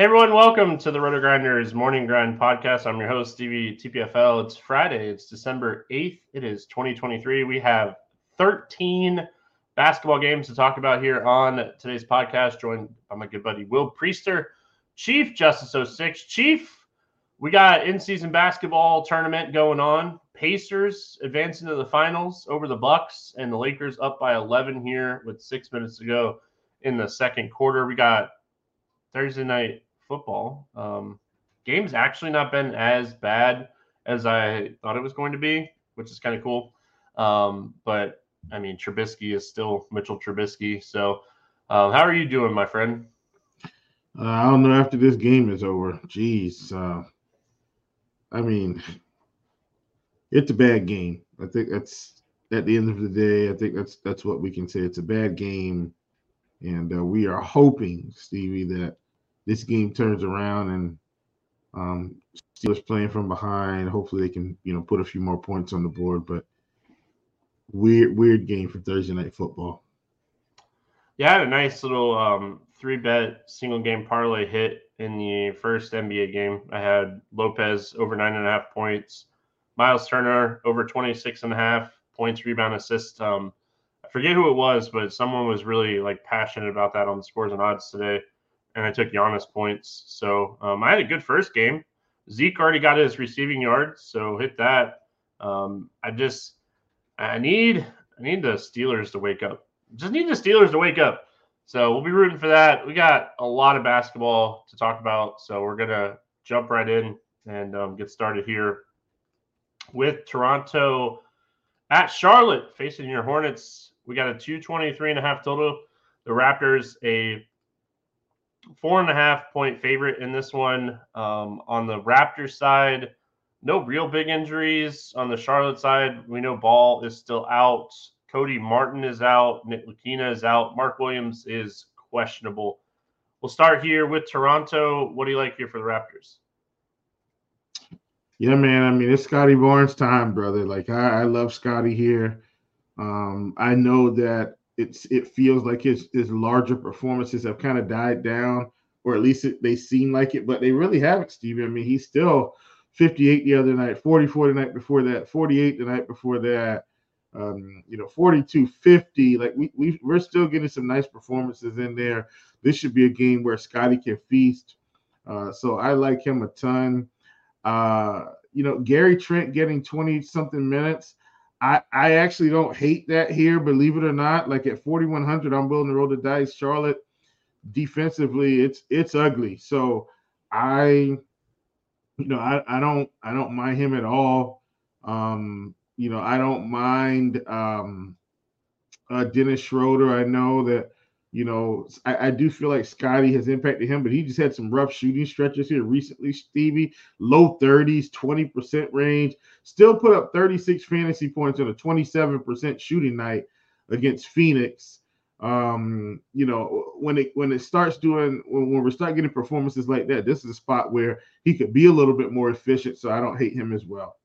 Hey everyone, welcome to the RotoGrinders Morning Grind Podcast. I'm your host, Stevie TPFL. It's Friday, it's December 8th. It is 2023. We have 13 basketball games to talk about here on today's podcast, joined by my good buddy Will Priester, Chief Justice 06. Chief, we got in-season basketball tournament going on. Pacers advancing to the finals over the Bucks, and the Lakers up by 11 here with six minutes to go in the second quarter. We got Thursday night football. Um, game's actually not been as bad as I thought it was going to be, which is kind of cool. Um, but I mean, Trubisky is still Mitchell Trubisky. So, um, how are you doing, my friend? Uh, I don't know after this game is over. Jeez. Uh, I mean, it's a bad game. I think that's at the end of the day. I think that's that's what we can say. It's a bad game, and uh, we are hoping, Stevie, that this game turns around and um, Steelers playing from behind. Hopefully, they can you know put a few more points on the board. But weird, weird game for Thursday night football. Yeah, I had a nice little um, three bet single game parlay hit in the first NBA game. I had Lopez over nine and a half points, Miles Turner over 26 and a half points, rebound, assist. Um, I forget who it was, but someone was really like passionate about that on the scores and odds today and I took Giannis points. So um, I had a good first game. Zeke already got his receiving yards, so hit that. Um, I just I need I need the Steelers to wake up. Just need the Steelers to wake up. So we'll be rooting for that. We got a lot of basketball to talk about, so we're gonna jump right in and um, get started here with Toronto at Charlotte facing your Hornets. We got a 223 and a half total. The Raptors a four and a half point favorite in this one. Um, on the Raptors side, no real big injuries. On the Charlotte side, we know Ball is still out. Cody Martin is out. Nick Ntilikina is out. Mark Williams is questionable. We'll start here with Toronto. What do you like here for the Raptors? Yeah, man. I mean, it's Scottie Barnes time, brother. Like I, I love Scottie here. Um, I know that it's it feels like his his larger performances have kind of died down, or at least it, they seem like it, but they really haven't, Stevie. I mean, he's still 58 the other night, 44 the night before that, 48 the night before that um, you know, 42 50. Like we, we, we're still getting some nice performances in there. This should be a game where Scottie can feast. Uh, so I like him a ton. Uh, you know, Gary Trent getting 20 something minutes. I, I actually don't hate that here, believe it or not. Like at 4,100, I'm willing to roll the dice. Charlotte defensively, it's it's ugly. So I, you know, I, I don't I don't mind him at all. Um, you know, I don't mind um, uh, Dennis Schroeder. I know that, you know, I, I, do feel like Scottie has impacted him, but he just had some rough shooting stretches here recently, Stevie. Low 30s, 20% range. Still put up 36 fantasy points on a 27% shooting night against Phoenix. Um, you know, when it when it starts doing when, when we start getting performances like that, this is a spot where he could be a little bit more efficient. So I don't hate him as well.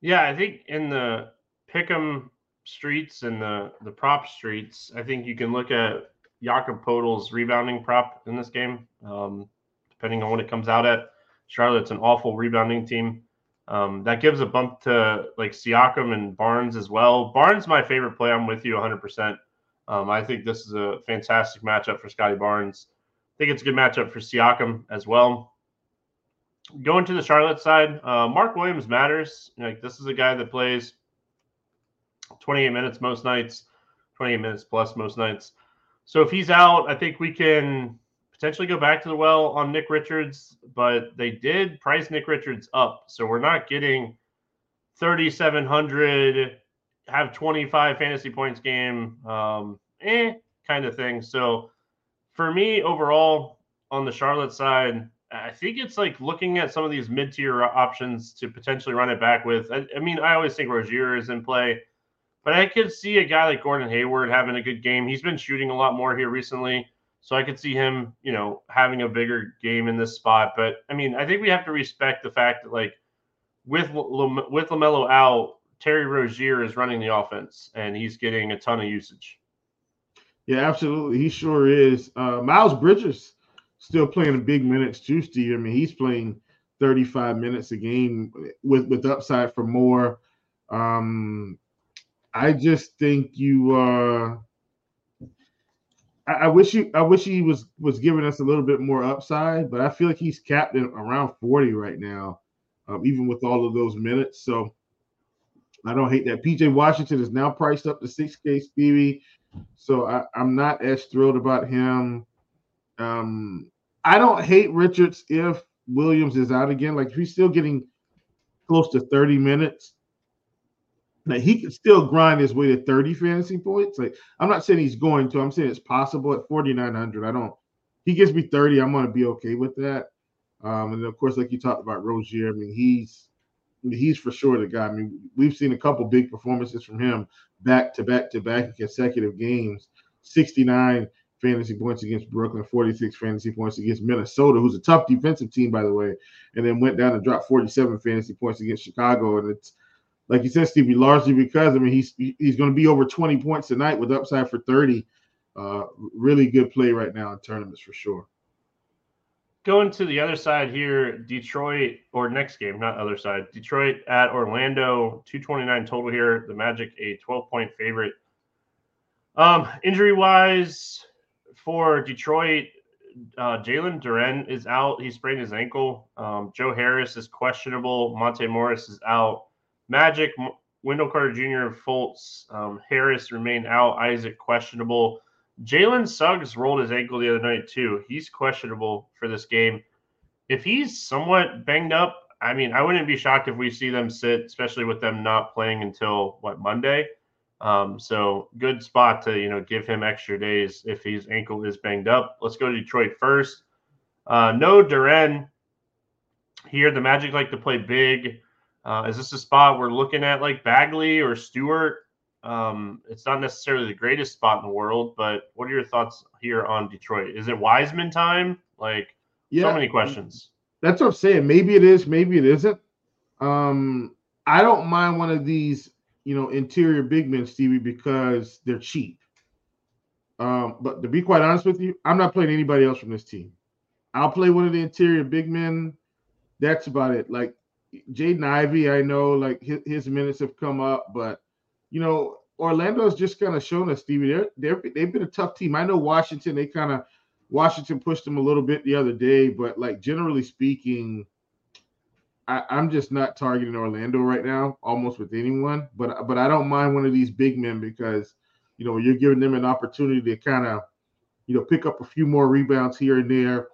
Yeah, I think in the pick'em streets and the the prop streets, I think you can look at Jakob Poeltl's rebounding prop in this game. Um, depending on what it comes out at, Charlotte's an awful rebounding team. Um, that gives a bump to like Siakam and Barnes as well. Barnes, my favorite play. I'm with you 100%. Um, I think this is a fantastic matchup for Scottie Barnes. I think it's a good matchup for Siakam as well going to the Charlotte side, uh, Mark Williams matters. Like this is a guy that plays 28 minutes most nights, 28 minutes plus most nights. So if he's out, I think we can potentially go back to the well on Nick Richards, but they did price Nick Richards up. So we're not getting 3,700, have 25 fantasy points game, um, eh, kind of thing. So for me, overall, on the Charlotte side, I think it's like looking at some of these mid tier options to potentially run it back with. I, I, mean, I always think Rozier is in play, but I could see a guy like Gordon Hayward having a good game. He's been shooting a lot more here recently, so I could see him, you know, having a bigger game in this spot. But I mean, I think we have to respect the fact that like with with LaMelo out, Terry Rozier is running the offense and he's getting a ton of usage. Yeah, absolutely, he sure is. Uh, Miles Bridges still playing a big minutes too, Steve. I mean, he's playing 35 minutes a game with with upside for more. Um, I just think you. Uh, I, wish you. I wish he was was giving us a little bit more upside, but I feel like he's capped at around 40 right now, um, even with all of those minutes. So I don't hate that. PJ Washington is now priced up to 6K Stevie. So I, I'm not as thrilled about him. Um, I don't hate Richards if Williams is out again. Like if he's still getting close to 30 minutes, now he could still grind his way to 30 fantasy points. Like I'm not saying he's going to, I'm saying it's possible at 4,900. I don't, he gives me 30. I'm going to be okay with that. Um, and of course, like you talked about Rozier, I mean, he's he's for sure the guy. I mean, we've seen a couple big performances from him back to back to back in consecutive games. 69 fantasy points against Brooklyn, 46 fantasy points against Minnesota, who's a tough defensive team, by the way, and then went down and dropped 47 fantasy points against Chicago. And it's like you said, Stevie, largely because I mean he's he's going to be over 20 points tonight with upside for 30. Uh, really good play right now in tournaments for sure. Going to the other side here, Detroit or next game, not other side. Detroit at Orlando, 229 total here. The Magic a 12 point favorite. Um, injury wise, for Detroit, uh, Jalen Duren is out. He sprained his ankle. Um, Joe Harris is questionable. Monte Morris is out. Magic, Wendell Carter Jr., Fultz, um, Harris remain out. Isaac questionable. Jalen Suggs rolled his ankle the other night too. He's questionable for this game. If he's somewhat banged up, I mean, I wouldn't be shocked if we see them sit, especially with them not playing until what Monday. Um, so good spot to you know give him extra days if his ankle is banged up. Let's go to Detroit first. Uh, no Duren here. The Magic like to play big. Uh, is this a spot we're looking at like Bagley or Stewart? Um, it's not necessarily the greatest spot in the world, but what are your thoughts here on Detroit? Is it Wiseman time? Like, yeah, so many questions. That's what I'm saying. Maybe it is, maybe it isn't. Um, I don't mind one of these, you know, interior big men, Stevie, because they're cheap. Um, but to be quite honest with you, I'm not playing anybody else from this team. I'll play one of the interior big men. That's about it. Like Jaden Ivey, I know like his, his, minutes have come up, but you know, Orlando's just kind of shown us, Stevie. They're, they're they've been a tough team. I know Washington, they kind of Washington pushed them a little bit the other day, but like generally speaking, I, am just not targeting Orlando right now, almost with anyone. But but I don't mind one of these big men because you know you're giving them an opportunity to kind of you know pick up a few more rebounds here and there,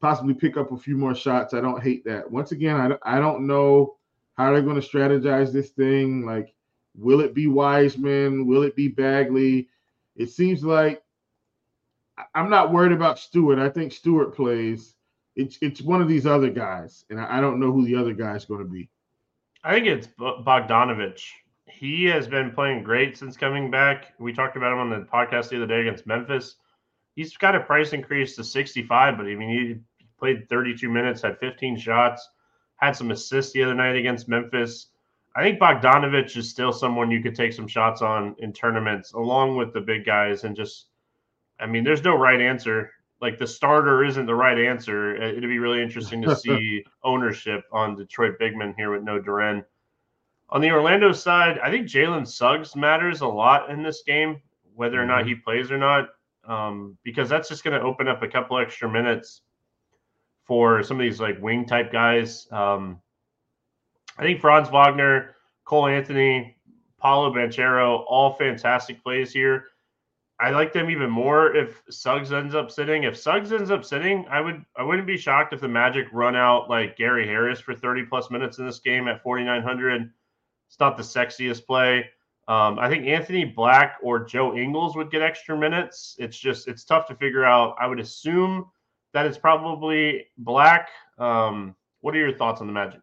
possibly pick up a few more shots. I don't hate that. Once again, I I don't know how they're going to strategize this thing. Like, will it be Wiseman? Will it be Bagley? It seems like I'm not worried about Stewart. I think Stewart plays. It's it's one of these other guys, and I, don't know who the other guy is going to be. I think it's Bogdanovich. He has been playing great since coming back. We talked about him on the podcast the other day against Memphis. He's got a price increase to 65, but I mean, he played 32 minutes, had 15 shots, had some assists the other night against Memphis. I think Bogdanovich is still someone you could take some shots on in tournaments, along with the big guys, and just I mean, there's no right answer. Like the starter isn't the right answer. It'd be really interesting to see ownership on Detroit Bigman here with no Duren. On the Orlando side, I think Jalen Suggs matters a lot in this game, whether or not mm-hmm. he plays or not, um, because that's just going to open up a couple extra minutes for some of these like wing type guys. Um, I think Franz Wagner, Cole Anthony, Paolo Banchero, all fantastic plays here. I like them even more if Suggs ends up sitting. If Suggs ends up sitting, I would I wouldn't be shocked if the Magic run out like Gary Harris for 30 plus minutes in this game at 4900. It's not the sexiest play. Um, I think Anthony Black or Joe Ingles would get extra minutes. It's just it's tough to figure out. I would assume that it's probably Black. Um, what are your thoughts on the Magic?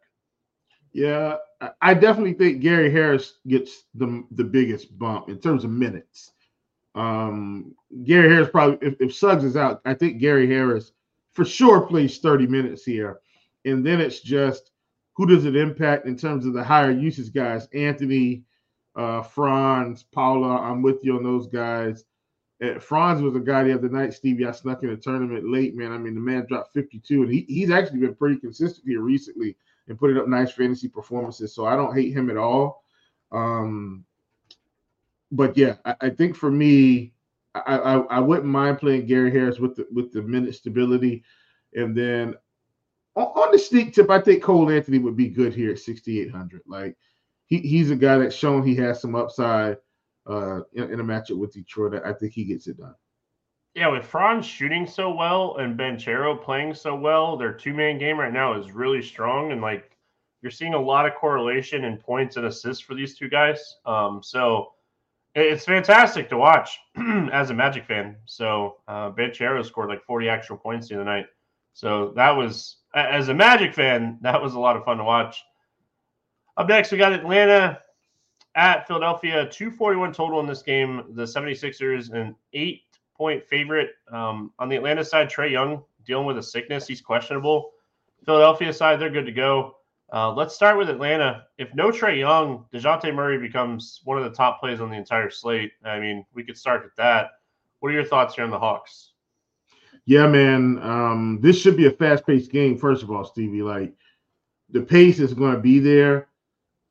Yeah, I definitely think Gary Harris gets the the biggest bump in terms of minutes. Um, Gary Harris probably, if, if Suggs is out, I think Gary Harris for sure plays 30 minutes here. And then it's just who does it impact in terms of the higher usage guys? Anthony, uh, Franz, Paolo. I'm with you on those guys. Uh, Franz was a guy the other night, Stevie. I snuck in a tournament late, man. I mean, the man dropped 52, and he, he's actually been pretty consistent here recently and putting up nice fantasy performances. So I don't hate him at all. Um, but yeah, I, I, think for me, I, I, I wouldn't mind playing Gary Harris with the with the minute stability, and then on, on the sneak tip, I think Cole Anthony would be good here at 6,800. Like he, he's a guy that's shown he has some upside uh, in, in, a matchup with Detroit. I think he gets it done. Yeah, with Franz shooting so well and Banchero playing so well, their two man game right now is really strong. And like you're seeing a lot of correlation in points and assists for these two guys. Um, so it's fantastic to watch as a Magic fan. So uh, Banchero scored like 40 actual points the other night. So that was, as a Magic fan, that was a lot of fun to watch. Up next, we got Atlanta at Philadelphia. 241 total in this game. The 76ers, an eight point favorite. Um, on the Atlanta side, Trae Young dealing with a sickness. He's questionable. Philadelphia side, they're good to go. Uh, let's start with Atlanta. If no Trae Young, Dejounte Murray becomes one of the top plays on the entire slate. I mean, we could start with that. What are your thoughts here on the Hawks? Yeah, man. Um, this should be a fast paced game, first of all, Stevie. Like, the pace is going to be there.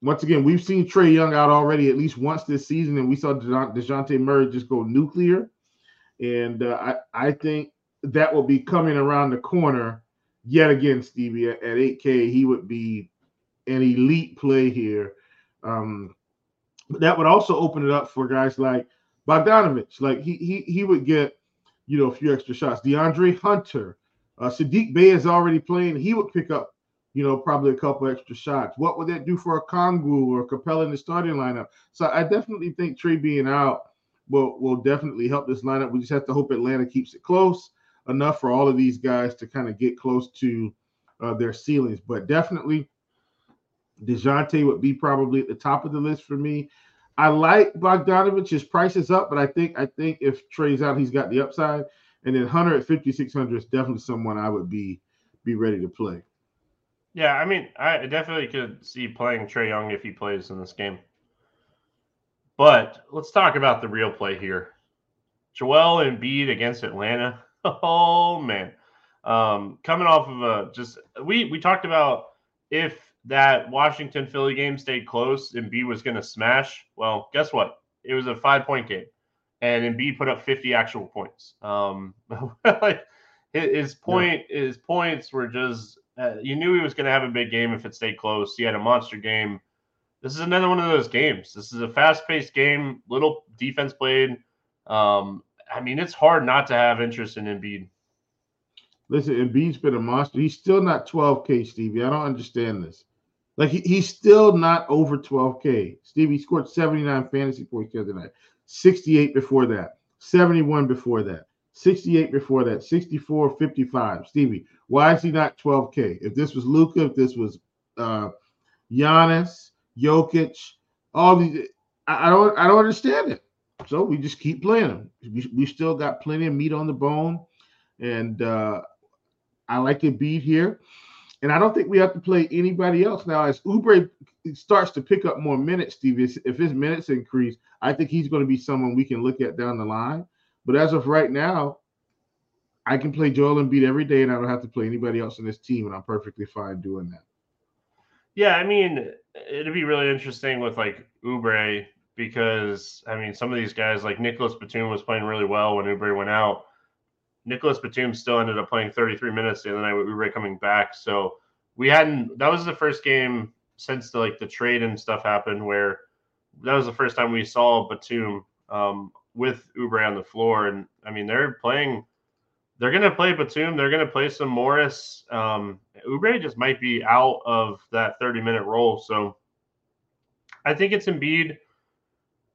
Once again, we've seen Trae Young out already at least once this season, and we saw Dejounte Murray just go nuclear. And uh, I, I think that will be coming around the corner yet again, Stevie, at, at 8K, he would be an elite play here. Um, but that would also open it up for guys like Bogdanovich. Like he he he would get, you know, a few extra shots. DeAndre Hunter, uh, Saddiq Bey is already playing. He would pick up, you know, probably a couple extra shots. What would that do for Okongwu or Capela in the starting lineup? So I definitely think Trae being out will will definitely help this lineup. We just have to hope Atlanta keeps it close enough for all of these guys to kind of get close to uh, their ceilings. But definitely, Dejounte would be probably at the top of the list for me. I like Bogdanovich. His price is up, but I think I think if Trae's out, he's got the upside. And then Hunter at 5,600 is definitely someone I would be be ready to play. Yeah, I mean, I definitely could see playing Trae Young if he plays in this game. But let's talk about the real play here. Joel Embiid against Atlanta. Oh man, um, coming off of a just we we talked about if that Washington Philly game stayed close, Embiid was going to smash. Well, guess what? It was a five point game, and Embiid put up 50 actual points. Um, like his point, yeah. his points were just uh, you knew he was going to have a big game if it stayed close. He had a monster game. This is another one of those games. This is a fast paced game, little defense played. Um, I mean, it's hard not to have interest in Embiid. Listen, Embiid's been a monster. He's still not 12K, Stevie. I don't understand this. Like he, he's still not over 12K. Stevie scored 79 fantasy points the other night, 68 before that, 71 before that, 68 before that, 64, 55. Stevie, why is he not 12K? If this was Luka, if this was uh Giannis, Jokic, all these, I, I don't I don't understand it. So we just keep playing them. We, we still got plenty of meat on the bone. And uh I like to beat here. And I don't think we have to play anybody else now. As Oubre starts to pick up more minutes, Steve, if his minutes increase, I think he's going to be someone we can look at down the line. But as of right now, I can play Joel Embiid every day, and I don't have to play anybody else in this team, and I'm perfectly fine doing that. Yeah, I mean, it'd be really interesting with like Oubre because I mean, some of these guys like Nicholas Batum was playing really well when Oubre went out. Nicholas Batum still ended up playing 33 minutes the other night with Oubre coming back. So we hadn't. That was the first game since the like the trade and stuff happened where that was the first time we saw Batum um, with Oubre on the floor. And I mean, they're playing. They're going to play Batum. They're going to play some Morris. Um, Oubre just might be out of that 30 minute role. So I think it's Embiid.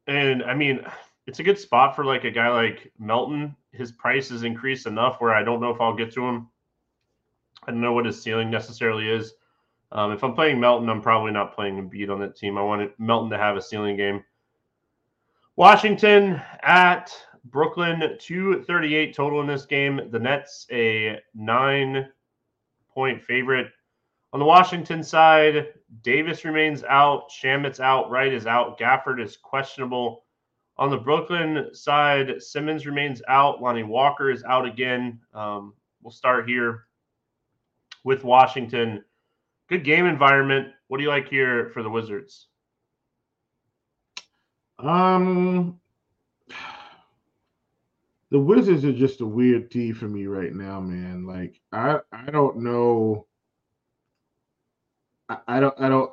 And I mean, it's a good spot for like a guy like Melton. His price is increased enough where I don't know if I'll get to him. I don't know what his ceiling necessarily is. Um, if I'm playing Melton, I'm probably not playing Embiid on that team. I want Melton to have a ceiling game. Washington at Brooklyn, 238 total in this game. The Nets, a nine point favorite. On the Washington side, Davis remains out. Shamet's out. Wright is out. Gafford is questionable. On the Brooklyn side, Simmons remains out. Lonnie Walker is out again. Um, we'll start here with Washington. Good game environment. What do you like here for the Wizards? Um, the Wizards are just a weird team for me right now, man. Like I, I don't know. I, I don't, I don't,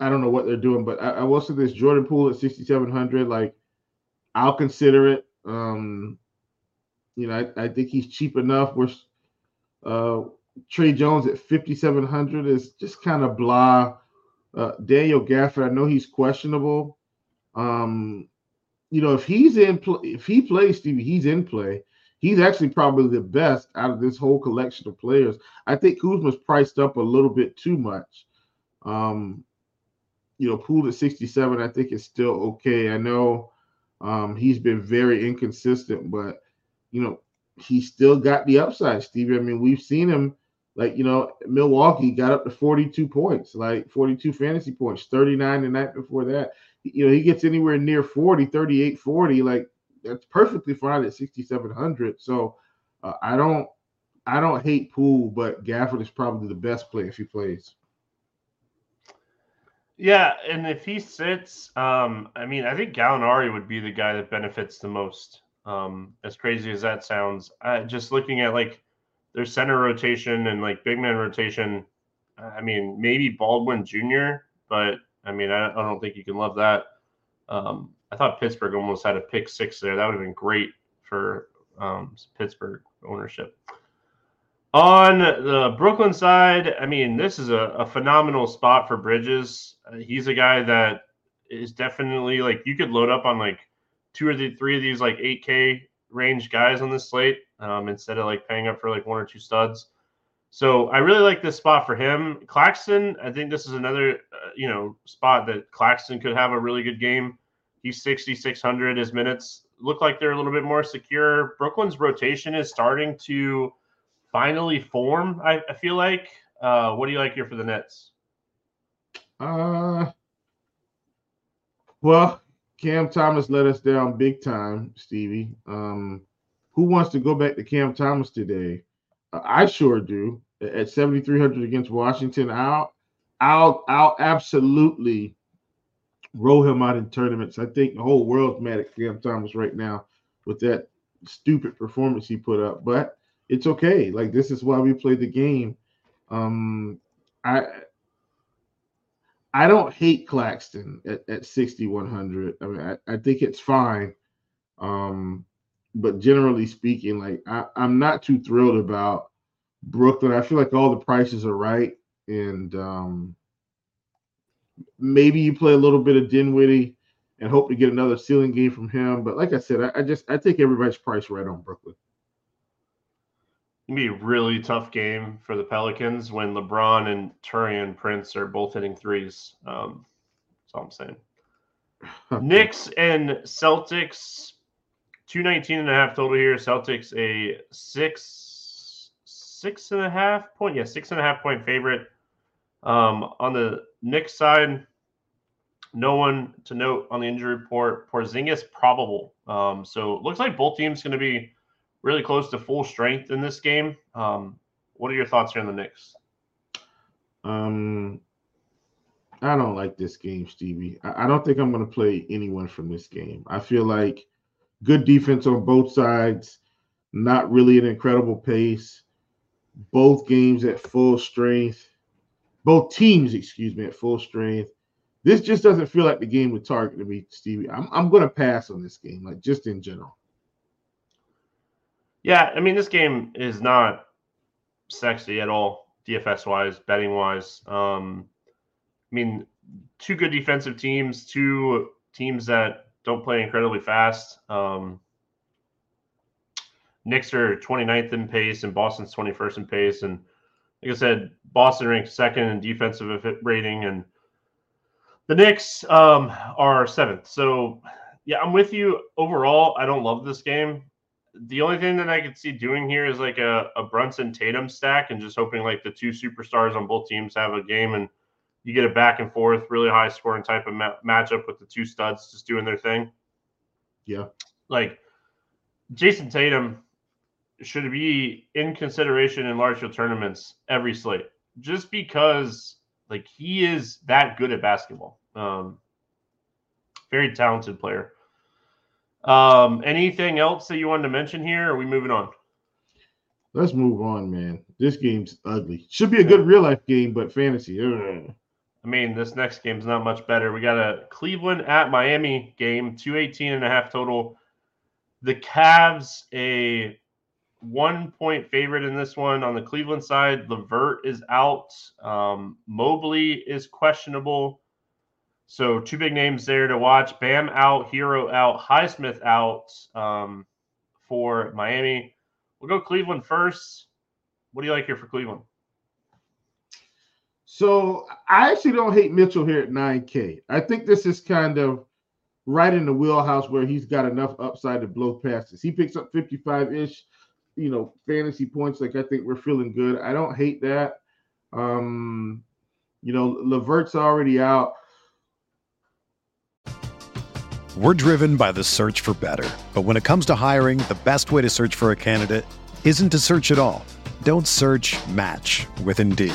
I don't know what they're doing. But I, I will say this: Jordan Poole at sixty seven hundred. Like I'll consider it. Um, you know, I, I think he's cheap enough. We're uh, Tre Jones at 5,700 is just kind of blah. Uh, Daniel Gafford, I know he's questionable. Um, you know, if he's in play, if he plays Stevie, he's in play. He's actually probably the best out of this whole collection of players. I think Kuzma's priced up a little bit too much. Um, you know, Poole at 67, I think is still okay. I know um, he's been very inconsistent, but you know, he's still got the upside, Stevie. I mean, we've seen him like, you know, Milwaukee got up to 42 points, like 42 fantasy points, 39 the night before that. You know, he gets anywhere near 40, 38, 40, like that's perfectly fine at 6700. So uh, I don't I don't hate Poole, but Gafford is probably the best play if he plays. Yeah, and if he sits, um, I mean, I think Gallinari would be the guy that benefits the most. Um, as crazy as that sounds, just looking at like their center rotation and like big man rotation. I mean, maybe Baldwin Jr., but I mean, I, I don't think you can love that. Um, I thought Pittsburgh almost had a pick six there. That would have been great for um, Pittsburgh ownership. On the Brooklyn side, I mean, this is a, a phenomenal spot for Bridges. Uh, he's a guy that is definitely like you could load up on like two or the, three of these like 8K range guys on this slate um, instead of like paying up for like one or two studs. So I really like this spot for him. Claxton, I think this is another uh, you know spot that Claxton could have a really good game. He's 6,600. His minutes look like they're a little bit more secure. Brooklyn's rotation is starting to finally form, I, I feel like. Uh, what do you like here for the Nets? Uh, well, Cam Thomas let us down big time, Stevie. Um, who wants to go back to Cam Thomas today? I sure do. At 7,300 against Washington, I'll, I'll, I'll absolutely roll him out in tournaments. I think the whole world's mad at Cam Thomas right now with that stupid performance he put up, but it's okay. Like this is why we play the game. Um, I I don't hate Claxton at, at 6,100. I mean, I, I think it's fine. Um, but generally speaking, like I, I'm not too thrilled about Brooklyn. I feel like all the prices are right. And um, maybe you play a little bit of Dinwiddie and hope to get another ceiling game from him. But like I said, I, I just I take everybody's price right on Brooklyn. It'd be a really tough game for the Pelicans when LeBron and Taurean Prince are both hitting threes. Um, that's all I'm saying. Knicks and Celtics, 219 and a half total here. Celtics a six, six and a half point. Yeah, six and a half point favorite. Um, on the Knicks side, no one to note on the injury report. Porzingis probable. Um, so looks like both teams going to be really close to full strength in this game. Um, what are your thoughts here on the Knicks? Um, I don't like this game, Stevie. I don't think I'm going to play anyone from this game. I feel like good defense on both sides, not really an incredible pace. Both games at full strength both teams, excuse me, at full strength. This just doesn't feel like the game with target to me, Stevie. I'm I'm going to pass on this game, like just in general. Yeah, I mean, this game is not sexy at all, DFS wise, betting wise. Um, I mean, two good defensive teams, two teams that don't play incredibly fast. Um, Knicks are 29th in pace, and Boston's 21st in pace, and like I said, Boston ranked second in defensive rating, and the Knicks um, are seventh. So, yeah, I'm with you. Overall, I don't love this game. The only thing that I could see doing here is like a, a Brunson Tatum stack, and just hoping like the two superstars on both teams have a game, and you get a back and forth, really high scoring type of ma- matchup with the two studs just doing their thing. Yeah, like Jayson Tatum should be in consideration in large field tournaments every slate, just because like he is that good at basketball. Um, very talented player. Um, anything else that you wanted to mention here? are we moving on? Let's move on, man. This game's ugly. Should be a good real life game, but fantasy. Ugh. I mean, this next game's not much better. We got a Cleveland at Miami game, 218 and a half total. The Cavs, a one point favorite in this one on the Cleveland side. LeVert is out. Um, Mobley is questionable. So two big names there to watch. Bam out, Herro out, Highsmith out um, for Miami. We'll go Cleveland first. What do you like here for Cleveland? So I actually don't hate Mitchell here at 9K. I think this is kind of right in the wheelhouse where he's got enough upside to blow passes. He picks up 55 ish you know, fantasy points. Like I think we're feeling good. I don't hate that. Um, you know, LeVert's already out. We're driven by the search for better. But when it comes to hiring, the best way to search for a candidate isn't to search at all. Don't search match with Indeed.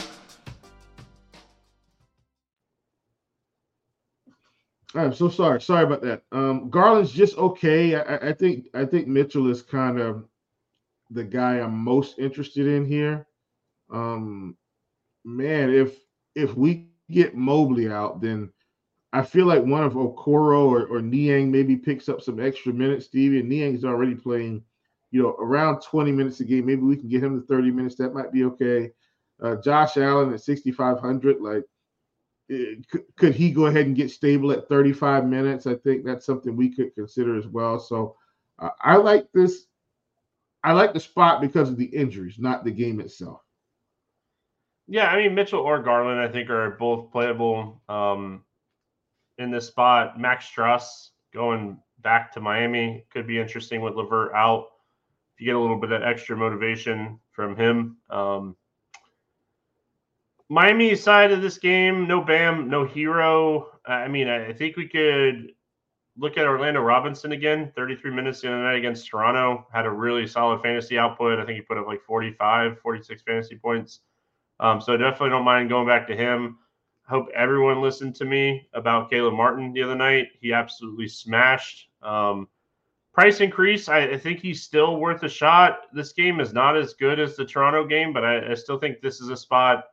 I'm so sorry. Sorry about that. Um, Garland's just okay. I, I think I think Mitchell is kind of the guy I'm most interested in here. Um, man, if if we get Mobley out, then I feel like one of Okoro or, or Niang maybe picks up some extra minutes. Stevie and Niang's already playing, you know, around 20 minutes a game. Maybe we can get him to 30 minutes. That might be okay. Uh, Josh Allen at 6,500, like, could, could he go ahead and get stable at 35 minutes? I think that's something we could consider as well. So uh, I like this. I like the spot because of the injuries, not the game itself. Yeah, I mean Mitchell or Garland, I think are both playable um, in this spot. Max Strus going back to Miami could be interesting with LeVert out. If you get a little bit of extra motivation from him. Um, Miami side of this game, no Bam, no Herro. I mean, I think we could look at Orlando Robinson again. 33 minutes the other night against Toronto. Had a really solid fantasy output. I think he put up like 45, 46 fantasy points. Um, so I definitely don't mind going back to him. I Hope everyone listened to me about Caleb Martin the other night. He absolutely smashed. Um, price increase, I, I, think he's still worth a shot. This game is not as good as the Toronto game, but I, I still think this is a spot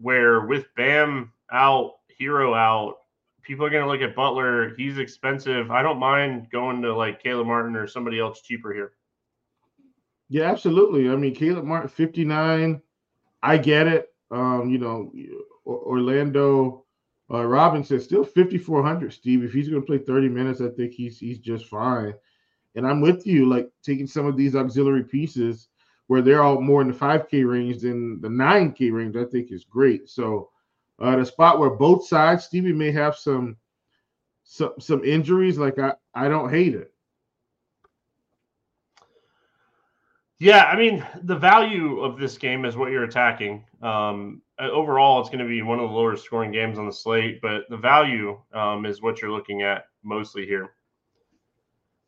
where with Bam out, Herro out, people are going to look at Butler. He's expensive. I don't mind going to like Caleb Martin or somebody else cheaper here. Yeah, absolutely. I mean, Caleb Martin, 59 I get it. Um, you know, Orlando uh, Robinson still 5400. Steve, if he's going to play 30 minutes, I think he's he's just fine. And I'm with you, like taking some of these auxiliary pieces where they're all more in the 5K range than the 9K range. I think is great. So uh, the spot where both sides, Stevie may have some some some injuries. Like I I don't hate it. Yeah, I mean, the value of this game is what you're attacking. Um, uh, overall, it's going to be one of the lower scoring games on the slate, but the value um, is what you're looking at mostly here.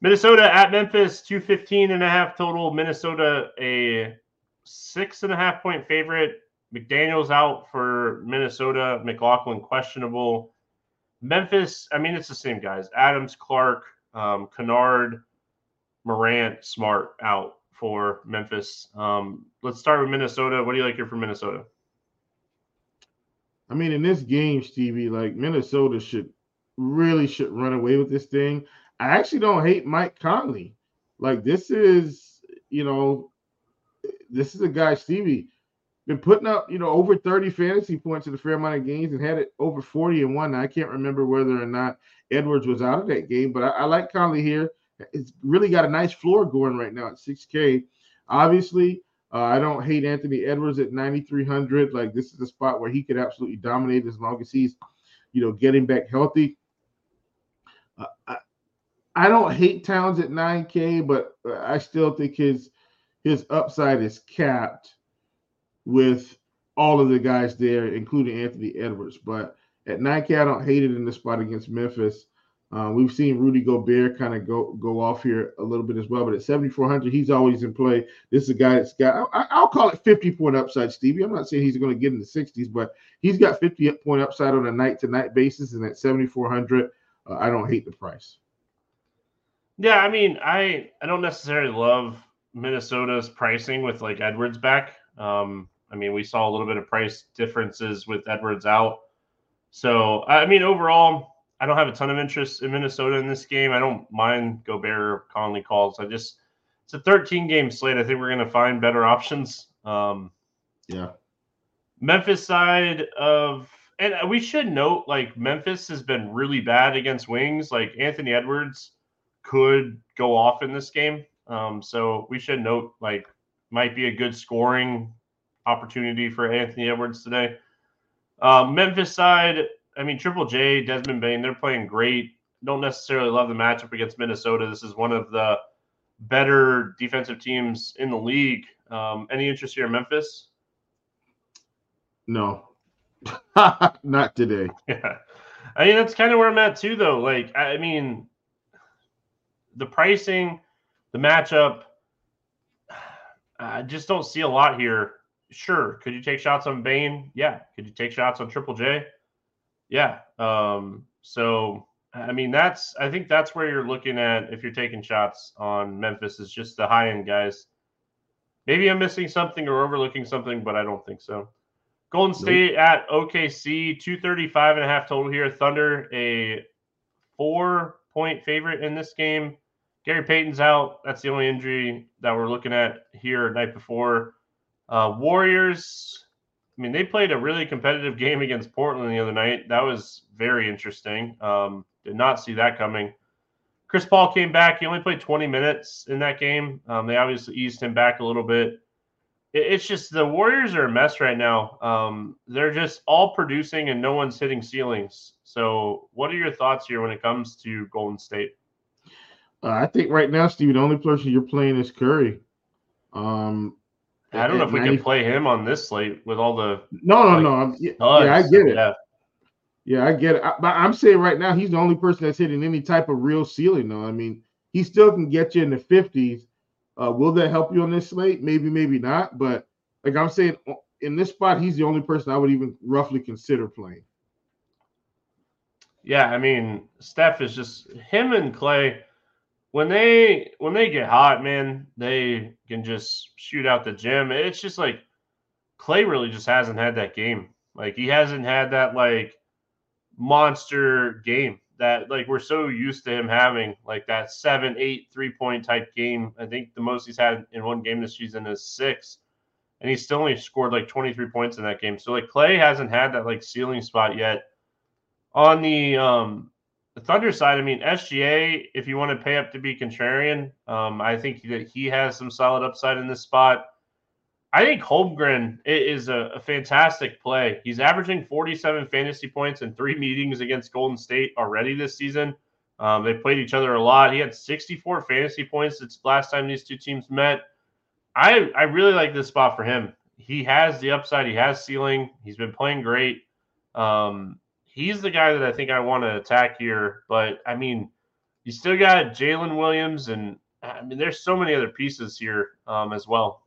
Minnesota at Memphis, 215 and a half total. Minnesota, a six and a half point favorite. McDaniels out for Minnesota. McLaughlin questionable. Memphis, I mean, it's the same guys. Adams, Clark, um, Kennard, Morant, Smart out for Memphis. Um, let's start with Minnesota. What do you like here for Minnesota? I mean, in this game, Stevie, like Minnesota should really should run away with this thing. I actually don't hate Mike Conley. Like this is, you know, this is a guy, Stevie, been putting up, you know, over 30 fantasy points in a fair amount of games and had it over 40 and one. I can't remember whether or not Edwards was out of that game, but I, I like Conley here it's really got a nice floor going right now at 6K. Obviously, uh, I don't hate Anthony Edwards at 9,300. Like this is a spot where he could absolutely dominate as long as he's, you know, getting back healthy. Uh, I, I don't hate Towns at 9K, but I still think his his upside is capped with all of the guys there, including Anthony Edwards. But at 9K, I don't hate it in the spot against Memphis. Uh, we've seen Rudy Gobert kind of go go off here a little bit as well, but at 7,400, he's always in play. This is a guy that's got, I, will call it 50 point upside, Stevie. I'm not saying he's going to get in the 60s, but he's got 50 point upside on a night to night basis. And at 7,400, uh, I don't hate the price. Yeah, I mean, I I don't necessarily love Minnesota's pricing with like Edwards back. Um, I mean, we saw a little bit of price differences with Edwards out. So, I mean, overall, I don't have a ton of interest in Minnesota in this game. I don't mind Gobert or Conley calls. I just it's a 13 game slate. I think we're going to find better options. Um, yeah. Memphis side of and we should note like Memphis has been really bad against wings. Like Anthony Edwards could go off in this game. Um, so we should note like might be a good scoring opportunity for Anthony Edwards today. Um, Memphis side, I mean, Triple J, Desmond Bane, they're playing great. Don't necessarily love the matchup against Minnesota. This is one of the better defensive teams in the league. Um, any interest here in Memphis? No, Not today. Yeah. I mean, that's kind of where I'm at too, though. Like, I mean, the pricing, the matchup, I just don't see a lot here. Sure. Could you take shots on Bane? Yeah. Could you take shots on Triple J? Yeah. Um, so I mean that's I think that's where you're looking at if you're taking shots on Memphis is just the high end guys. Maybe I'm missing something or overlooking something, but I don't think so. Golden State nope. at OKC, 235 and a half total here. Thunder, a four point favorite in this game. Gary Payton's out. That's the only injury that we're looking at here night before. Uh, Warriors, I mean, they played a really competitive game against Portland the other night. That was very interesting. Um, did not see that coming. Chris Paul came back. He only played 20 minutes in that game. Um, they obviously eased him back a little bit. It, it's just the Warriors are a mess right now. Um, they're just all producing and no one's hitting ceilings. So, what are your thoughts here when it comes to Golden State? Uh, I think right now, Steve, the only person you're playing is Curry. Um, I don't know if we 90... can play him on this slate with all the. No, no, like, no. Yeah, yeah, I get it. Yeah. Yeah, I get it. I, but I'm saying right now, he's the only person that's hitting any type of real ceiling, though. I mean, he still can get you in the 50s. Uh, will that help you on this slate? Maybe, maybe not. But like I'm saying, in this spot, he's the only person I would even roughly consider playing. Yeah, I mean, Steph is just him and Clay when they when they get hot, man, they can just shoot out the gym. It's just like Clay really just hasn't had that game. Like he hasn't had that like monster game that like we're so used to him having like that seven, eight, three point type game. I think the most he's had in one game this season is six. And he still only scored like 23 points in that game. So like Clay hasn't had that like ceiling spot yet. On the um the Thunder side, I mean, SGA, if you want to pay up to be contrarian, um, I think that he has some solid upside in this spot. I think Holmgren is a, a, fantastic play. He's averaging 47 fantasy points in three meetings against Golden State already this season. Um, they played each other a lot. He had 64 fantasy points. It's last time these two teams met. I I really like this spot for him. He has the upside. He has ceiling. He's been playing great. Um, he's the guy that I think I want to attack here. But I mean, you still got Jalen Williams, and I mean, there's so many other pieces here um, as well.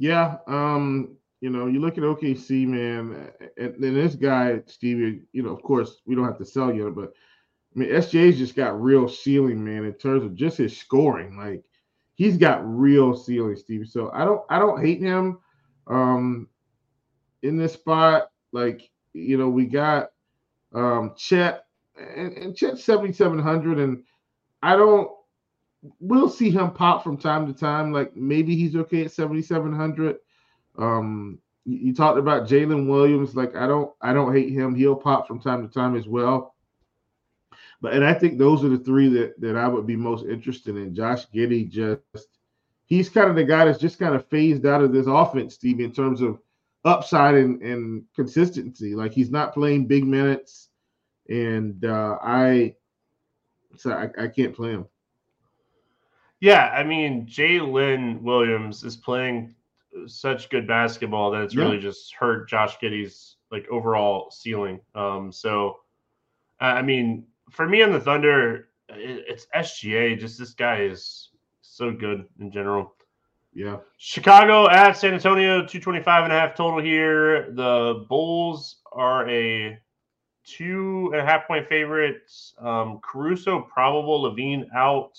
Yeah, um, you know, you look at OKC, man, and, and this guy, Stevie. You know, of course, we don't have to sell you, but I mean, SJ's just got real ceiling, man, in terms of just his scoring. Like, he's got real ceiling, Stevie. So I don't, I don't hate him um, in this spot. Like, you know, we got um, Chet and, and Chet 7,700. And I don't, we'll see him pop from time to time. Like maybe he's okay at 7,700. Um, you, talked about Jalen Williams. Like I don't, I don't hate him. He'll pop from time to time as well. But and I think those are the three that that I would be most interested in. Josh Giddey just he's kind of the guy that's just kind of phased out of this offense, Steve, in terms of upside and, and consistency. Like he's not playing big minutes, and uh, I so I, I can't play him. Yeah, I mean Jalen Williams is playing such good basketball that it's yeah. really just hurt Josh Giddey's like overall ceiling. Um, so I mean, for me on the Thunder, it's SGA. Just this guy is so good in general. Yeah. Chicago at San Antonio, 225 and a half total here. The Bulls are a two and a half point favorites. Um, Caruso probable, LaVine out.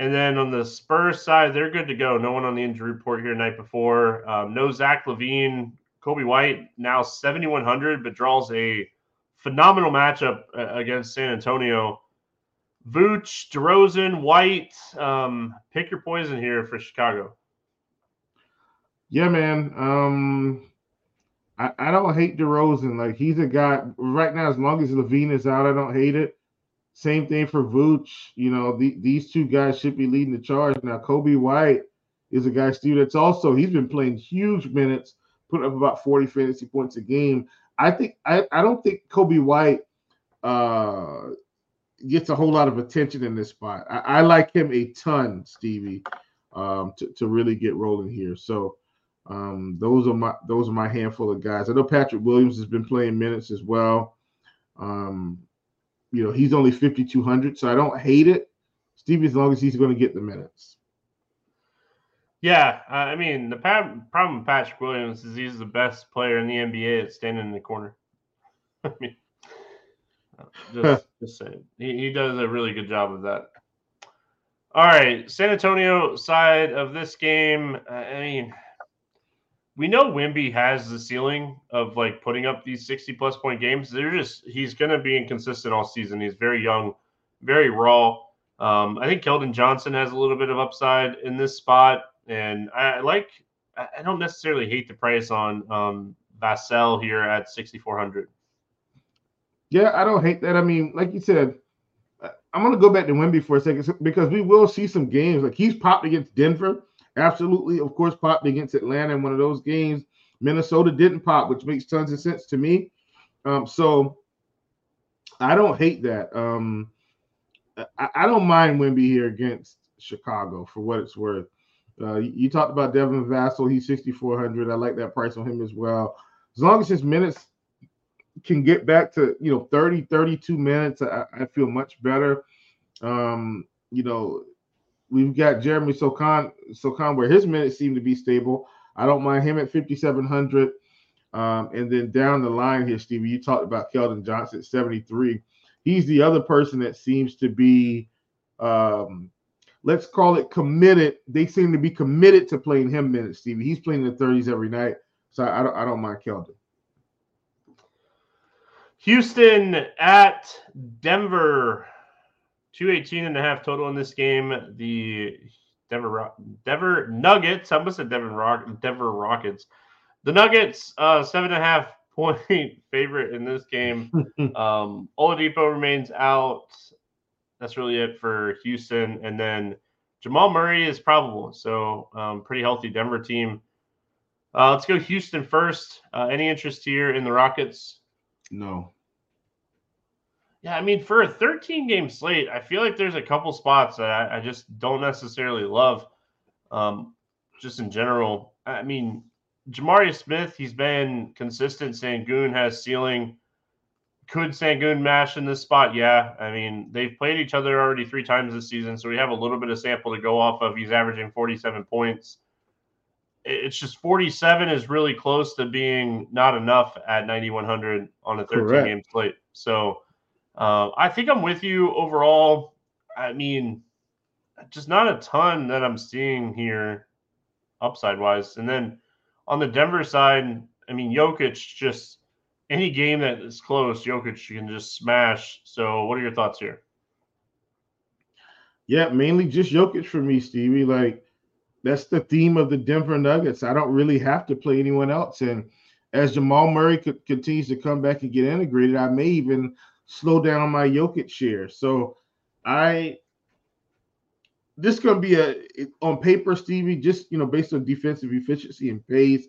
And then on the Spurs side, they're good to go. No one on the injury report here night before. Um, no Zach LaVine. Coby White now 7,100, but draws a phenomenal matchup uh, against San Antonio. Vooch, DeRozan, White. Um, pick your poison here for Chicago. Yeah, man. Um, I, I don't hate DeRozan. Like he's a guy right now. As long as Levine is out, I don't hate it. Same thing for Vooch. You know, the, these two guys should be leading the charge now. Coby White is a guy, Steve, that's also he's been playing huge minutes, putting up about 40 fantasy points a game. I think I, I don't think Coby White uh gets a whole lot of attention in this spot. I, I like him a ton, Stevie, um, to, to really get rolling here. So Um, those are my those are my handful of guys. I know Patrick Williams has been playing minutes as well. Um, you know, he's only 5,200, so I don't hate it, Stevie, as long as he's going to get the minutes. Yeah, I mean the problem with Patrick Williams is he's the best player in the NBA at standing in the corner. I mean, just, just saying, he, he does a really good job of that. All right, San Antonio side of this game. I mean, we know Wemby has the ceiling of like putting up these 60 plus point games. They're just he's going to be inconsistent all season. He's very young, very raw. Um, I think Keldon Johnson has a little bit of upside in this spot. And I like, I don't necessarily hate the price on um, Vassell here at 6,400. Yeah, I don't hate that. I mean, like you said, I'm going to go back to Wemby for a second because we will see some games. Like he's popped against Denver. Absolutely. Of course, popped against Atlanta in one of those games. Minnesota didn't pop, which makes tons of sense to me. Um, so I don't hate that. Um, I, I, don't mind Wemby here against Chicago for what it's worth. Uh, you talked about Devin Vassell. He's 6,400. I like that price on him as well. As long as his minutes can get back to, you know, 30, 32 minutes, I, I feel much better. Um, you know, we've got Jeremy Sochan, Sochan where his minutes seem to be stable. I don't mind him at 5,700. Um, and then down the line here, Stevie, you talked about Keldon Johnson at 73. He's the other person that seems to be um, let's call it committed. They seem to be committed to playing him minutes, Stevie. He's playing in the 30s every night. So I don't I don't mind Keldon. Houston at Denver. 218 and a half total in this game. The Denver Denver Nuggets. I almost said Denver Rock Denver Rockets. The Nuggets, uh, seven and a half point favorite in this game. um, Oladipo remains out. That's really it for Houston. And then Jamal Murray is probable. So um, pretty healthy Denver team. Uh, let's go Houston first. Uh, any interest here in the Rockets? No. Yeah, I mean, for a 13 game slate, I feel like there's a couple spots that I, I just don't necessarily love. Um, just in general, I mean, Jabari Smith, he's been consistent. Sengun has ceiling. Could Sengun mash in this spot? Yeah. I mean, they've played each other already three times this season, so we have a little bit of sample to go off of. He's averaging 47 points. It's just 47 is really close to being not enough at 9,100 on a 13 Correct. game slate. So uh, I think I'm with you overall. I mean, just not a ton that I'm seeing here upside wise. And then on the Denver side, I mean, Jokic just any game that is close, Jokic can just smash. So, what are your thoughts here? Yeah, mainly just Jokic for me, Stevie. Like that's the theme of the Denver Nuggets. I don't really have to play anyone else. And as Jamal Murray continues to come back and get integrated, I may even slow down my Jokic share. So I this gonna be a on paper, Stevie, just you know, based on defensive efficiency and pace,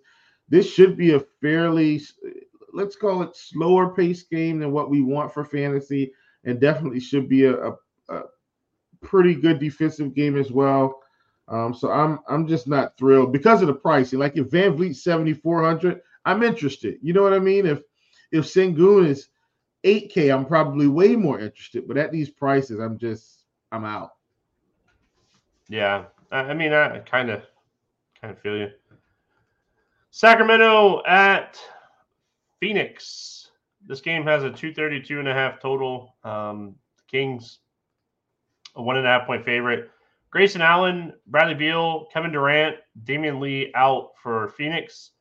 this should be a fairly let's call it slower pace game than what we want for fantasy, and definitely should be a, a, a pretty good defensive game as well. Um, so I'm I'm just not thrilled because of the pricing. Like if VanVleet 7,400, I'm interested. You know what I mean? If if Sengun is 8K, I'm probably way more interested. But at these prices, I'm just I'm out. Yeah, I mean, I kind of kind of feel you. Sacramento at Phoenix. This game has a 232 and a half total. Um, Kings, a one and a half point favorite. Grayson Allen, Bradley Beal, Kevin Durant, Damion Lee out for Phoenix.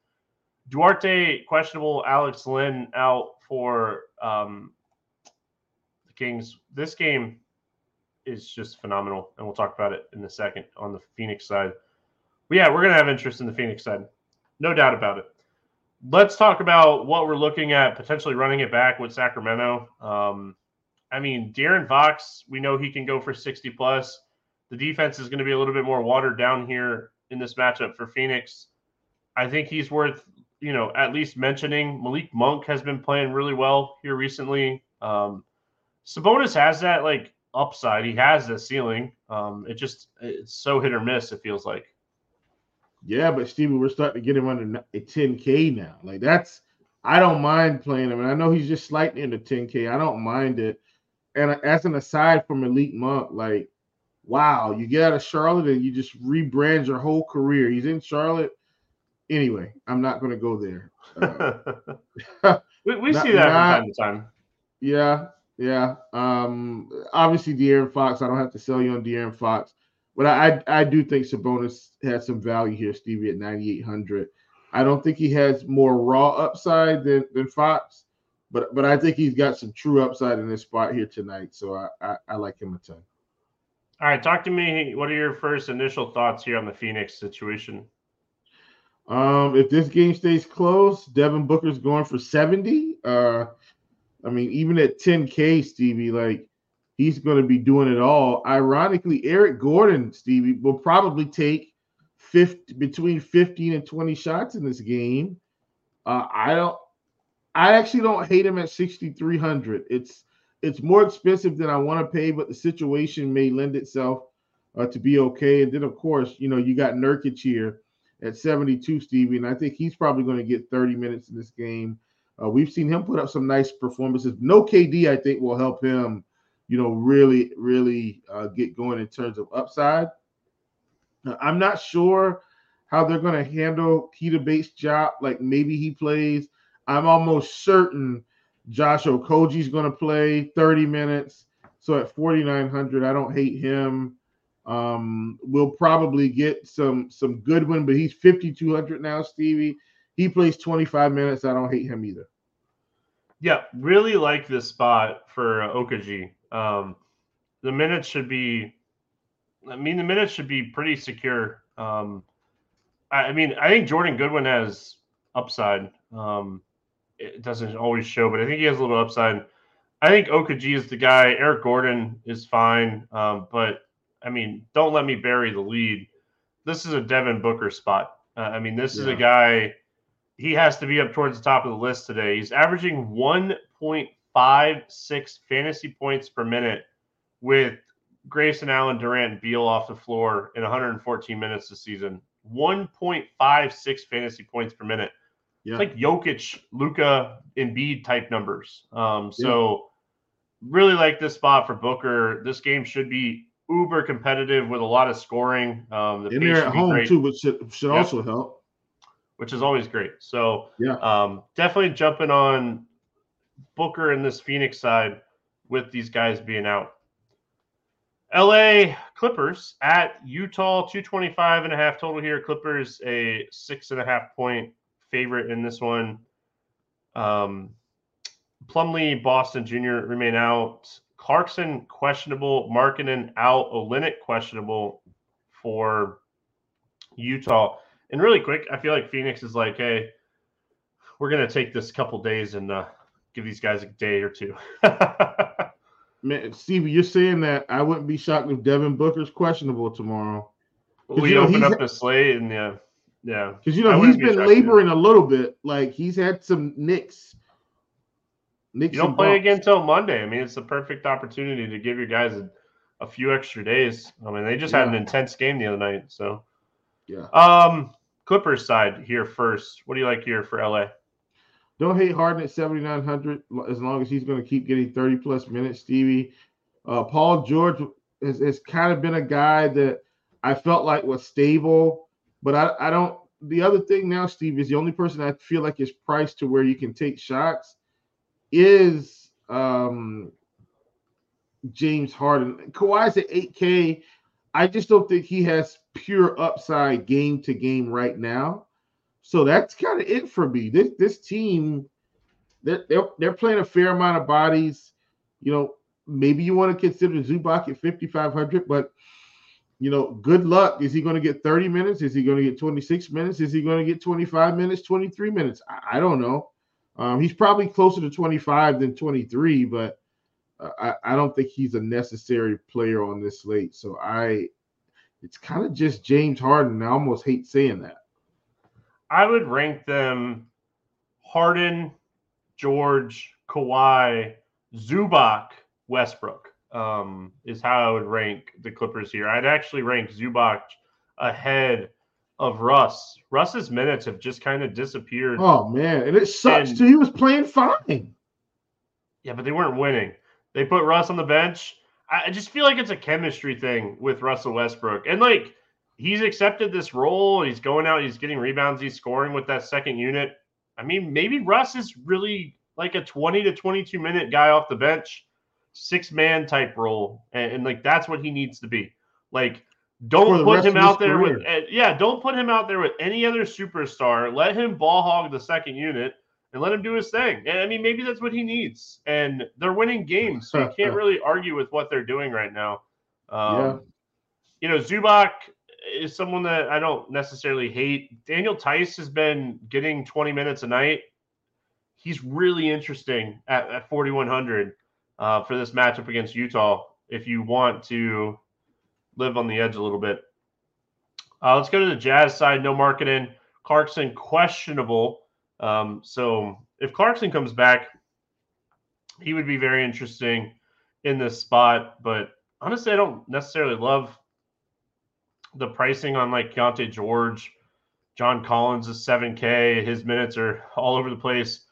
Duarte questionable, Alex Len out for um, the Kings. This game is just phenomenal, and we'll talk about it in a second on the Phoenix side. But yeah, we're gonna have interest in the Phoenix side, no doubt about it let's talk about what we're looking at potentially running it back with Sacramento. Um, I mean, De'Aaron Fox, we know he can go for 60 plus. The defense is going to be a little bit more watered down here in this matchup for Phoenix. I think he's worth, you know, at least mentioning. Malik Monk has been playing really well here recently. Um, Sabonis has that like upside. He has the ceiling. Um, it just it's so hit or miss. It feels like. Yeah, but Stevie, we're starting to get him under a 10K now. Like that's I don't mind playing him. And I know he's just slightly into 10K. I don't mind it. And as an aside from Malik Monk, like, wow, you get out of Charlotte and you just rebrand your whole career. He's in Charlotte. Anyway, I'm not going to go there. Uh, we, we not, see that not, from time to time. Yeah, yeah. Um, obviously, De'Aaron Fox. I don't have to sell you on De'Aaron Fox, but I, I, I do think Sabonis has some value here, Stevie, at 9,800. I don't think he has more raw upside than, than Fox, but but I think he's got some true upside in this spot here tonight. So I, I, I like him a ton. All right, talk to me. What are your first initial thoughts here on the Phoenix situation? Um, if this game stays close, Devin Booker's going for 70. Uh, I mean, even at 10K, Stevie, like he's going to be doing it all. Ironically, Eric Gordon, Stevie, will probably take 50 between 15 and 20 shots in this game. Uh, I don't I actually don't hate him at 6300. It's it's more expensive than I want to pay, but the situation may lend itself uh, to be okay. And then of course, you know, you got Nurkic here at 72, Stevie, and I think he's probably going to get 30 minutes in this game. Uh, we've seen him put up some nice performances. No KD, I think, will help him, you know, really, really uh, get going in terms of upside. I'm not sure how they're going to handle Keita Bates-Diop. Like maybe he plays. I'm almost certain Josh Okogie's going to play 30 minutes. So at 4,900, I don't hate him. Um, we'll probably get some some Goodwin, but he's 5,200 now, Stevie. He plays 25 minutes. I don't hate him either. Yeah, really like this spot for uh, Okogie. Um, the minutes should be I mean, the minutes should be pretty secure. Um, I, I, mean, I think Jordan Goodwin has upside. Um, it doesn't always show, but I think he has a little upside. I think Okogie is the guy. Eric Gordon is fine, um, but I mean, don't let me bury the lead. This is a Devin Booker spot. Uh, I mean, this yeah. is a guy. He has to be up towards the top of the list today. He's averaging 1.56 fantasy points per minute with Grayson Allen, Durant, Beal off the floor in 114 minutes this season. 1.56 fantasy points per minute. Yeah. It's like Jokic, Luka, Embiid type numbers. Um, so yeah. really like this spot for Booker. This game should be uber competitive with a lot of scoring. Um, the in there at home great. too, which should, should also help. Which is always great. So yeah, um, definitely jumping on Booker and this Phoenix side with these guys being out. LA Clippers at Utah, 225 and a half total here. Clippers a six and a half point favorite in this one. Um, Plumlee, Boston Jr. remain out. Clarkson questionable. Markkanen out. Olynyk questionable for Utah. And really quick, I feel like Phoenix is like, hey, we're gonna take this couple days and uh, give these guys a day or two. Man, Stevie, you're saying that I wouldn't be shocked if Devin Booker's questionable tomorrow. We you know, open up the slate and yeah, yeah. Because you know he's been laboring a little bit. Like he's had some nicks. Nicks you don't play bumps. again until Monday. I mean, it's the perfect opportunity to give your guys a, a few extra days. I mean, they just yeah. had an intense game the other night. So yeah. Um, Clippers side here first. What do you like here for LA? Don't hate Harden at 7,900 as long as he's going to keep getting 30 plus minutes, Stevie. Uh, Paul George has, has kind of been a guy that I felt like was stable, but I, I don't. The other thing now, Steve, is the only person I feel like is priced to where you can take shots is um, James Harden. Kawhi's at 8K. I just don't think he has pure upside game to game right now. So that's kind of it for me. This this team, they're, they're, they're playing a fair amount of bodies. You know, maybe you want to consider Zubac at 5,500, but you know, good luck. Is he going to get 30 minutes? Is he going to get 26 minutes? Is he going to get 25 minutes, 23 minutes? I, I don't know. Um, he's probably closer to 25 than 23, but I, I don't think he's a necessary player on this slate. So I, it's kind of just James Harden. I almost hate saying that. I would rank them Harden, George, Kawhi, Zubac, Westbrook um, is how I would rank the Clippers here. I'd actually rank Zubac ahead of Russ. Russ's minutes have just kind of disappeared. Oh man, and it sucks And- too. He was playing fine. Yeah, but they weren't winning. They put Russ on the bench. I just feel like it's a chemistry thing with Russell Westbrook. And like he's accepted this role. He's going out, he's getting rebounds, he's scoring with that second unit. I mean, maybe Russ is really like a 20 to 22 minute guy off the bench, six man type role. And, and, like that's what he needs to be. Like, don't the put him out there with, career. uh, yeah, don't put him out there with any other superstar. Let him ball hog the second unit and let him do his thing. And I mean, maybe that's what he needs. And they're winning games, so you can't really argue with what they're doing right now. Um, Yeah. You know, Zubac is someone that I don't necessarily hate. Daniel Theis has been getting 20 minutes a night. He's really interesting at, at 4,100 uh, for this matchup against Utah. If you want to live on the edge a little bit, uh, let's go to the Jazz side. No Markkanen. Clarkson questionable. Um, so if Clarkson comes back, he would be very interesting in this spot. But honestly, I don't necessarily love the pricing on like Keyonte George. John Collins is 7K. His minutes are all over the place.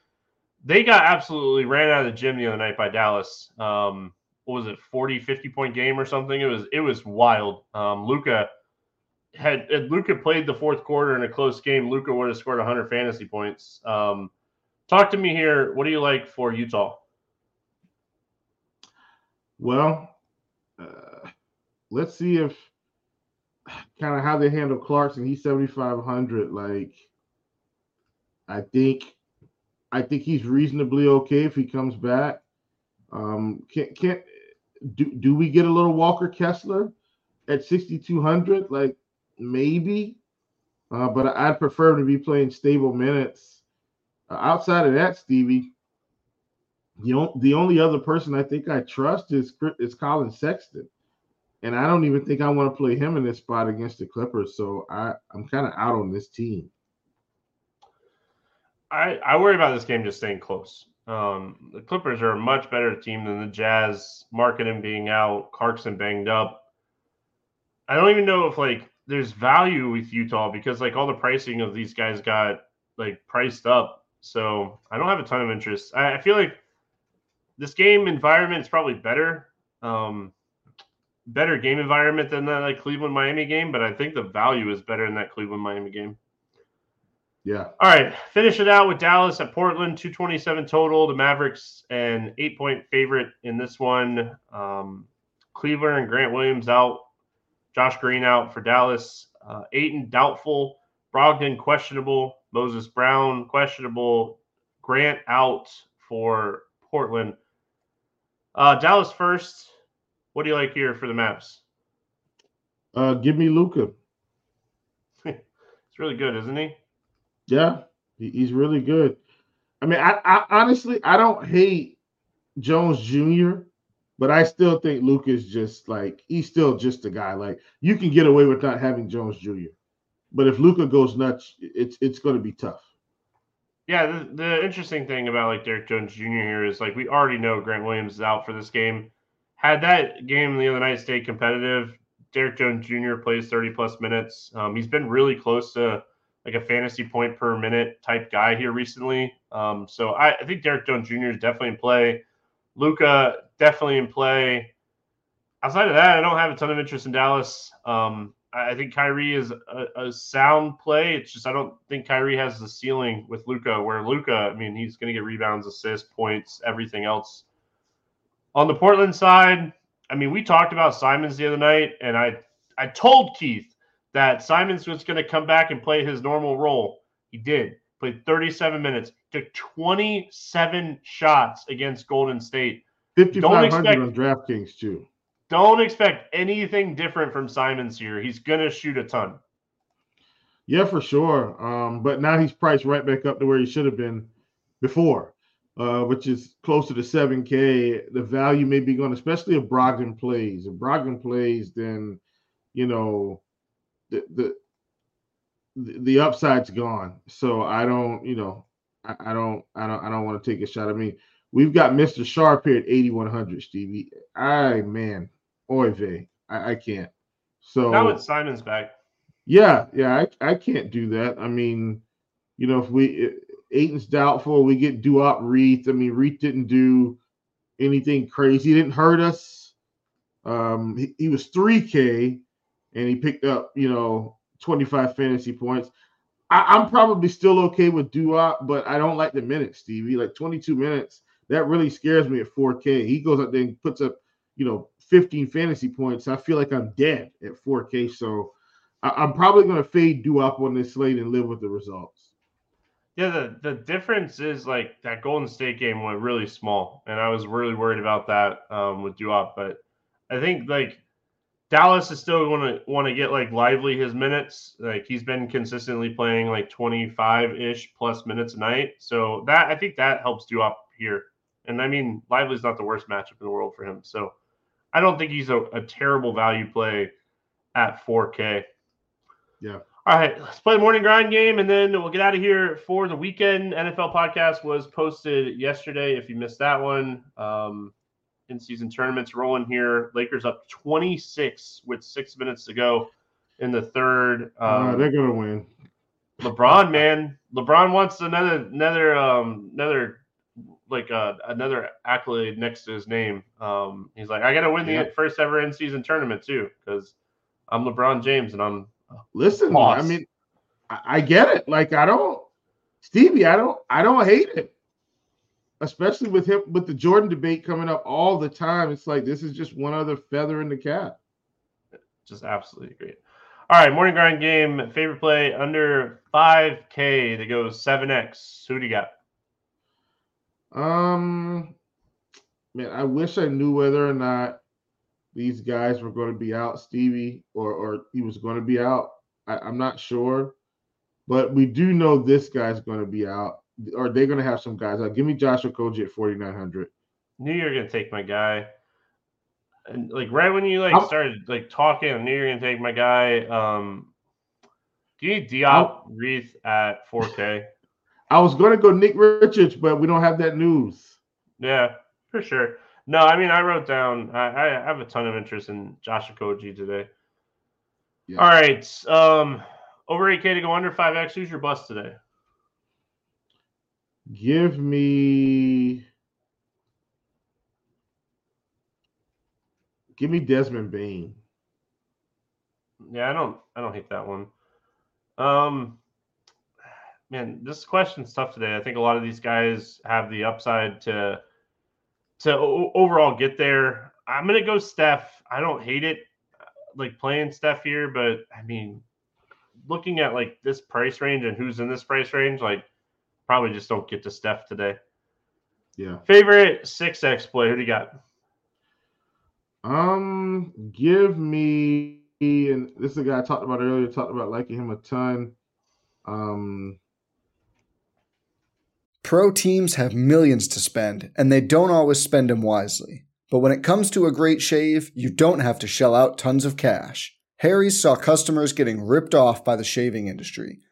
They got absolutely ran out of the gym the other night by Dallas. Um, what was it, 40, 50 point game or something? It was it was wild. Um, Luka had had Luka played the fourth quarter in a close game, Luka would have scored 100 fantasy points. Um, talk to me here. What do you like for Utah? Well, uh, let's see if kind of how they handle Clarkson. He's 7,500. Like, I think, I think he's reasonably okay if he comes back. Um, can can do do we get a little Walker Kessler at 6,200? Like, maybe, uh, but I'd prefer to be playing stable minutes. Uh, outside of that, Stevie, the, on- the only other person I think I trust is is Collin Sexton, and I don't even think I want to play him in this spot against the Clippers. So I I'm kind of out on this team. I, I worry about this game just staying close. Um, the Clippers are a much better team than the Jazz. Markkanen being out, Clarkson banged up. I don't even know if like there's value with Utah because like all the pricing of these guys got like priced up. So I don't have a ton of interest. I, I feel like this game environment is probably better, um, better game environment than that like Cleveland Miami game. But I think the value is better in that Cleveland Miami game. Yeah, All right, finish it out with Dallas at Portland, 227 total. The Mavericks an eight point favorite in this one. Um, Cleveland and Grant Williams out. Josh Green out for Dallas. Uh, Ayton doubtful. Brogdon questionable. Moses Brown questionable. Grant out for Portland. Uh, Dallas first. What do you like here for the Mavs? uh, give me Luka. It's really good, isn't he? Yeah, he- he's really good. I mean, I, I honestly I don't hate Jones Jr., but I still think Luka's just like he's still just a guy. Like you can get away with not having Jones Jr., but if Luca goes nuts, it's it's going to be tough. Yeah, the, the interesting thing about like Derrick Jones Jr. here is like we already know Grant Williams is out for this game. Had that game the other night stayed competitive, Derrick Jones Jr. plays 30 plus minutes. Um, he's been really close to like a fantasy point per minute type guy here recently. Um, so I, I think Derrick Jones Jr. is definitely in play. Luka definitely in play. Outside of that, I don't have a ton of interest in Dallas. Um, I think Kyrie is a, a sound play. It's just I don't think Kyrie has the ceiling with Luka. Where Luka, I mean, he's going to get rebounds, assists, points, everything else. On the Portland side, I mean, we talked about Simons the other night, and I I told Keith that Simons was going to come back and play his normal role. He did. Played 37 minutes, took 27 shots against Golden State. Fifty five hundred expect- on DraftKings too. Don't expect anything different from Simons here. He's going to shoot a ton. Yeah, for sure. Um, but now he's priced right back up to where he should have been before, uh, which is closer to 7K. The value may be going, especially if Brogdon plays. If Brogdon plays, then you know the the the upside's gone. So I don't, you know, I, I don't, I don't, I don't want to take a shot. I mean, we've got Mr. Sharp here at 8100, Stevie. I man, oy vey, I, I can't. So Now with Simons back. Yeah, yeah, I, I can't do that. I mean, you know, if we Ayton's doubtful, we get Duop Reath. I mean, Reath didn't do anything crazy. He didn't hurt us. Um, he, he was 3K and he picked up, you know, 25 fantasy points. I, am probably still okay with Duop, but I don't like the minutes, Stevie. Like 22 minutes, that really scares me at 4K. He goes out there and puts up, you know, 15 fantasy points. I feel like I'm dead at 4K. So I, am probably going to fade Duop on this slate and live with the results. Yeah, the, the difference is like that Golden State game went really small, and I was really worried about that um, with Duop. But I think like Dallas is still going to want to get like Lively his minutes. Like he's been consistently playing like 25 ish plus minutes a night. So that I think that helps you up here. And I mean, Lively's not the worst matchup in the world for him. So I don't think he's a, a terrible value play at 4K. Yeah. All right, let's play the morning grind game and then we'll get out of here for the weekend. NFL podcast was posted yesterday. If you missed that one, um, in season tournaments rolling here. Lakers up 26 with six minutes to go in the third. Um, uh, they're gonna win. LeBron, man, LeBron wants another another um another like uh, another accolade next to his name. Um, he's like, I got to win the first ever in season tournament too because I'm LeBron James and I'm listen. Boss. I mean, I, I get it. Like I don't, Stevie. I don't. I don't hate it. Especially with him with the Jordan debate coming up all the time. It's like this is just one other feather in the cap. Just absolutely great. All right, morning grind game. Favorite play under 5K that goes 7X. Who do you got? Um, man, I wish I knew whether or not these guys were going to be out, Stevie, or or he was going to be out. I, I'm not sure, but we do know this guy's going to be out. Or they're going to have some guys out. Give me Josh Okogie at 4,900. Knew you were going to take my guy. And like right when you like I'm, started like talking, I knew you were going to take my guy. Um, do you need Duop Reath at 4K? I was going to go Nick Richards, but we don't have that news. Yeah, for sure. No, I mean, I wrote down, I, I have a ton of interest in Josh Okogie today. Yeah. All right. Um, over 8K to go under 5X. Who's your bust today? Give me. Give me Desmond Bane. Yeah, I don't I don't hate that one. Um man, this question's tough today. I think a lot of these guys have the upside to to overall get there. I'm gonna go Steph. I don't hate it, like playing Steph here, but I mean, looking at like this price range and who's in this price range, like probably just don't get to Steph today. Yeah. Favorite six X play? Who do you got? Um, give me and this is a guy I talked about earlier. Talked about liking him a ton. Um, Pro teams have millions to spend, and they don't always spend them wisely. But when it comes to a great shave, you don't have to shell out tons of cash. Harry's saw customers getting ripped off by the shaving industry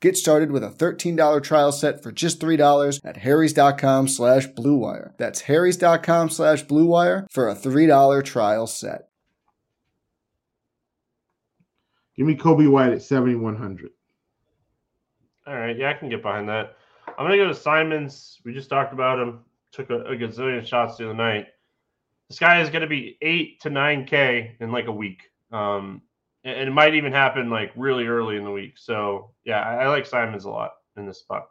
Get started with a $13 trial set for just $3 at harrys.com slash bluewire. That's harrys.com slash bluewire for a $3 trial set. Give me Coby White at 7,100. All right. Yeah, I can get behind that. I'm gonna go to Simons. We just talked about him. Took a, a gazillion shots the other night. This guy is gonna be eight to nine K in like a week. Um, and it might even happen like really early in the week. So yeah, I, I like Simons a lot in this spot.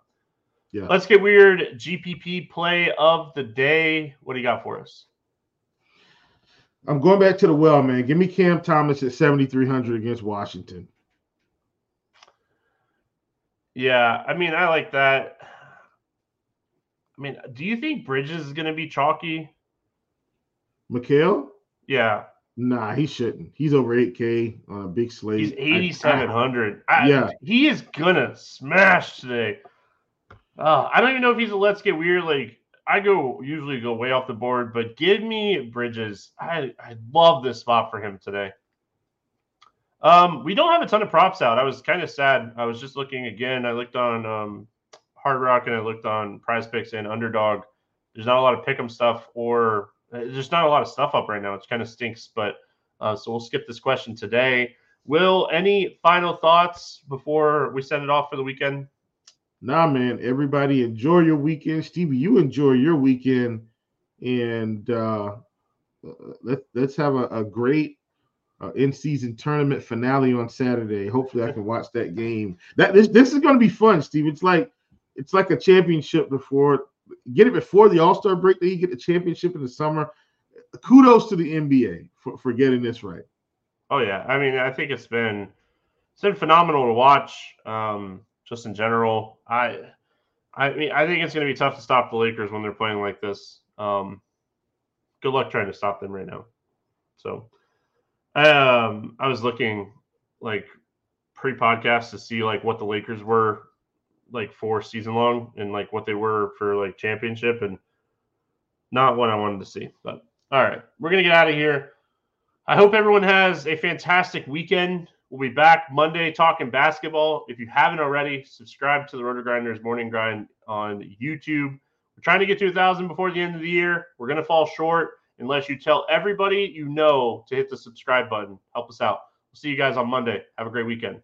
Yeah. Let's get weird. GPP play of the day. What do you got for us? I'm going back to the well, man. Give me Cam Thomas at 7,300 against Washington. Yeah, I mean, I like that. I mean, do you think Bridges is going to be chalky? Mikal? Yeah. Nah, he shouldn't. He's over 8K on a big slate. He's 8,700. Yeah. He is going to smash today. Uh, I don't even know if he's a let's get weird. Like, I go usually go way off the board, but give me Bridges. I, I love this spot for him today. Um, we don't have a ton of props out. I was kind of sad. I was just looking again. I looked on um, Hard Rock and I looked on PrizePicks and Underdog. There's not a lot of pick'em stuff, or there's not a lot of stuff up right now. It kind of stinks. But uh, so we'll skip this question today. Will any final thoughts before we send it off for the weekend? Nah, man. Everybody enjoy your weekend. Stevie, you enjoy your weekend. And uh, let, let's have a, a great uh, in-season tournament finale on Saturday. Hopefully, I can watch that game. That this this is going to be fun, Steve. It's like it's like a championship before. Get it before the All Star break. Then you get the championship in the summer. Kudos to the NBA for, for getting this right. Oh yeah, I mean, I think it's been it's been phenomenal to watch. Um, just in general, I I mean, I think it's going to be tough to stop the Lakers when they're playing like this. Um, good luck trying to stop them right now. So um, I was looking like pre-podcast to see like what the Lakers were like four season long and like what they were for like championship and not what I wanted to see. But all right, we're gonna get out of here. I hope everyone has a fantastic weekend. We'll be back Monday talking basketball. If you haven't already, subscribe to the RotoGrinders Morning Grind on YouTube. We're trying to get to a thousand before the end of the year. We're gonna fall short unless you tell everybody you know to hit the subscribe button. Help us out. We'll see you guys on Monday. Have a great weekend.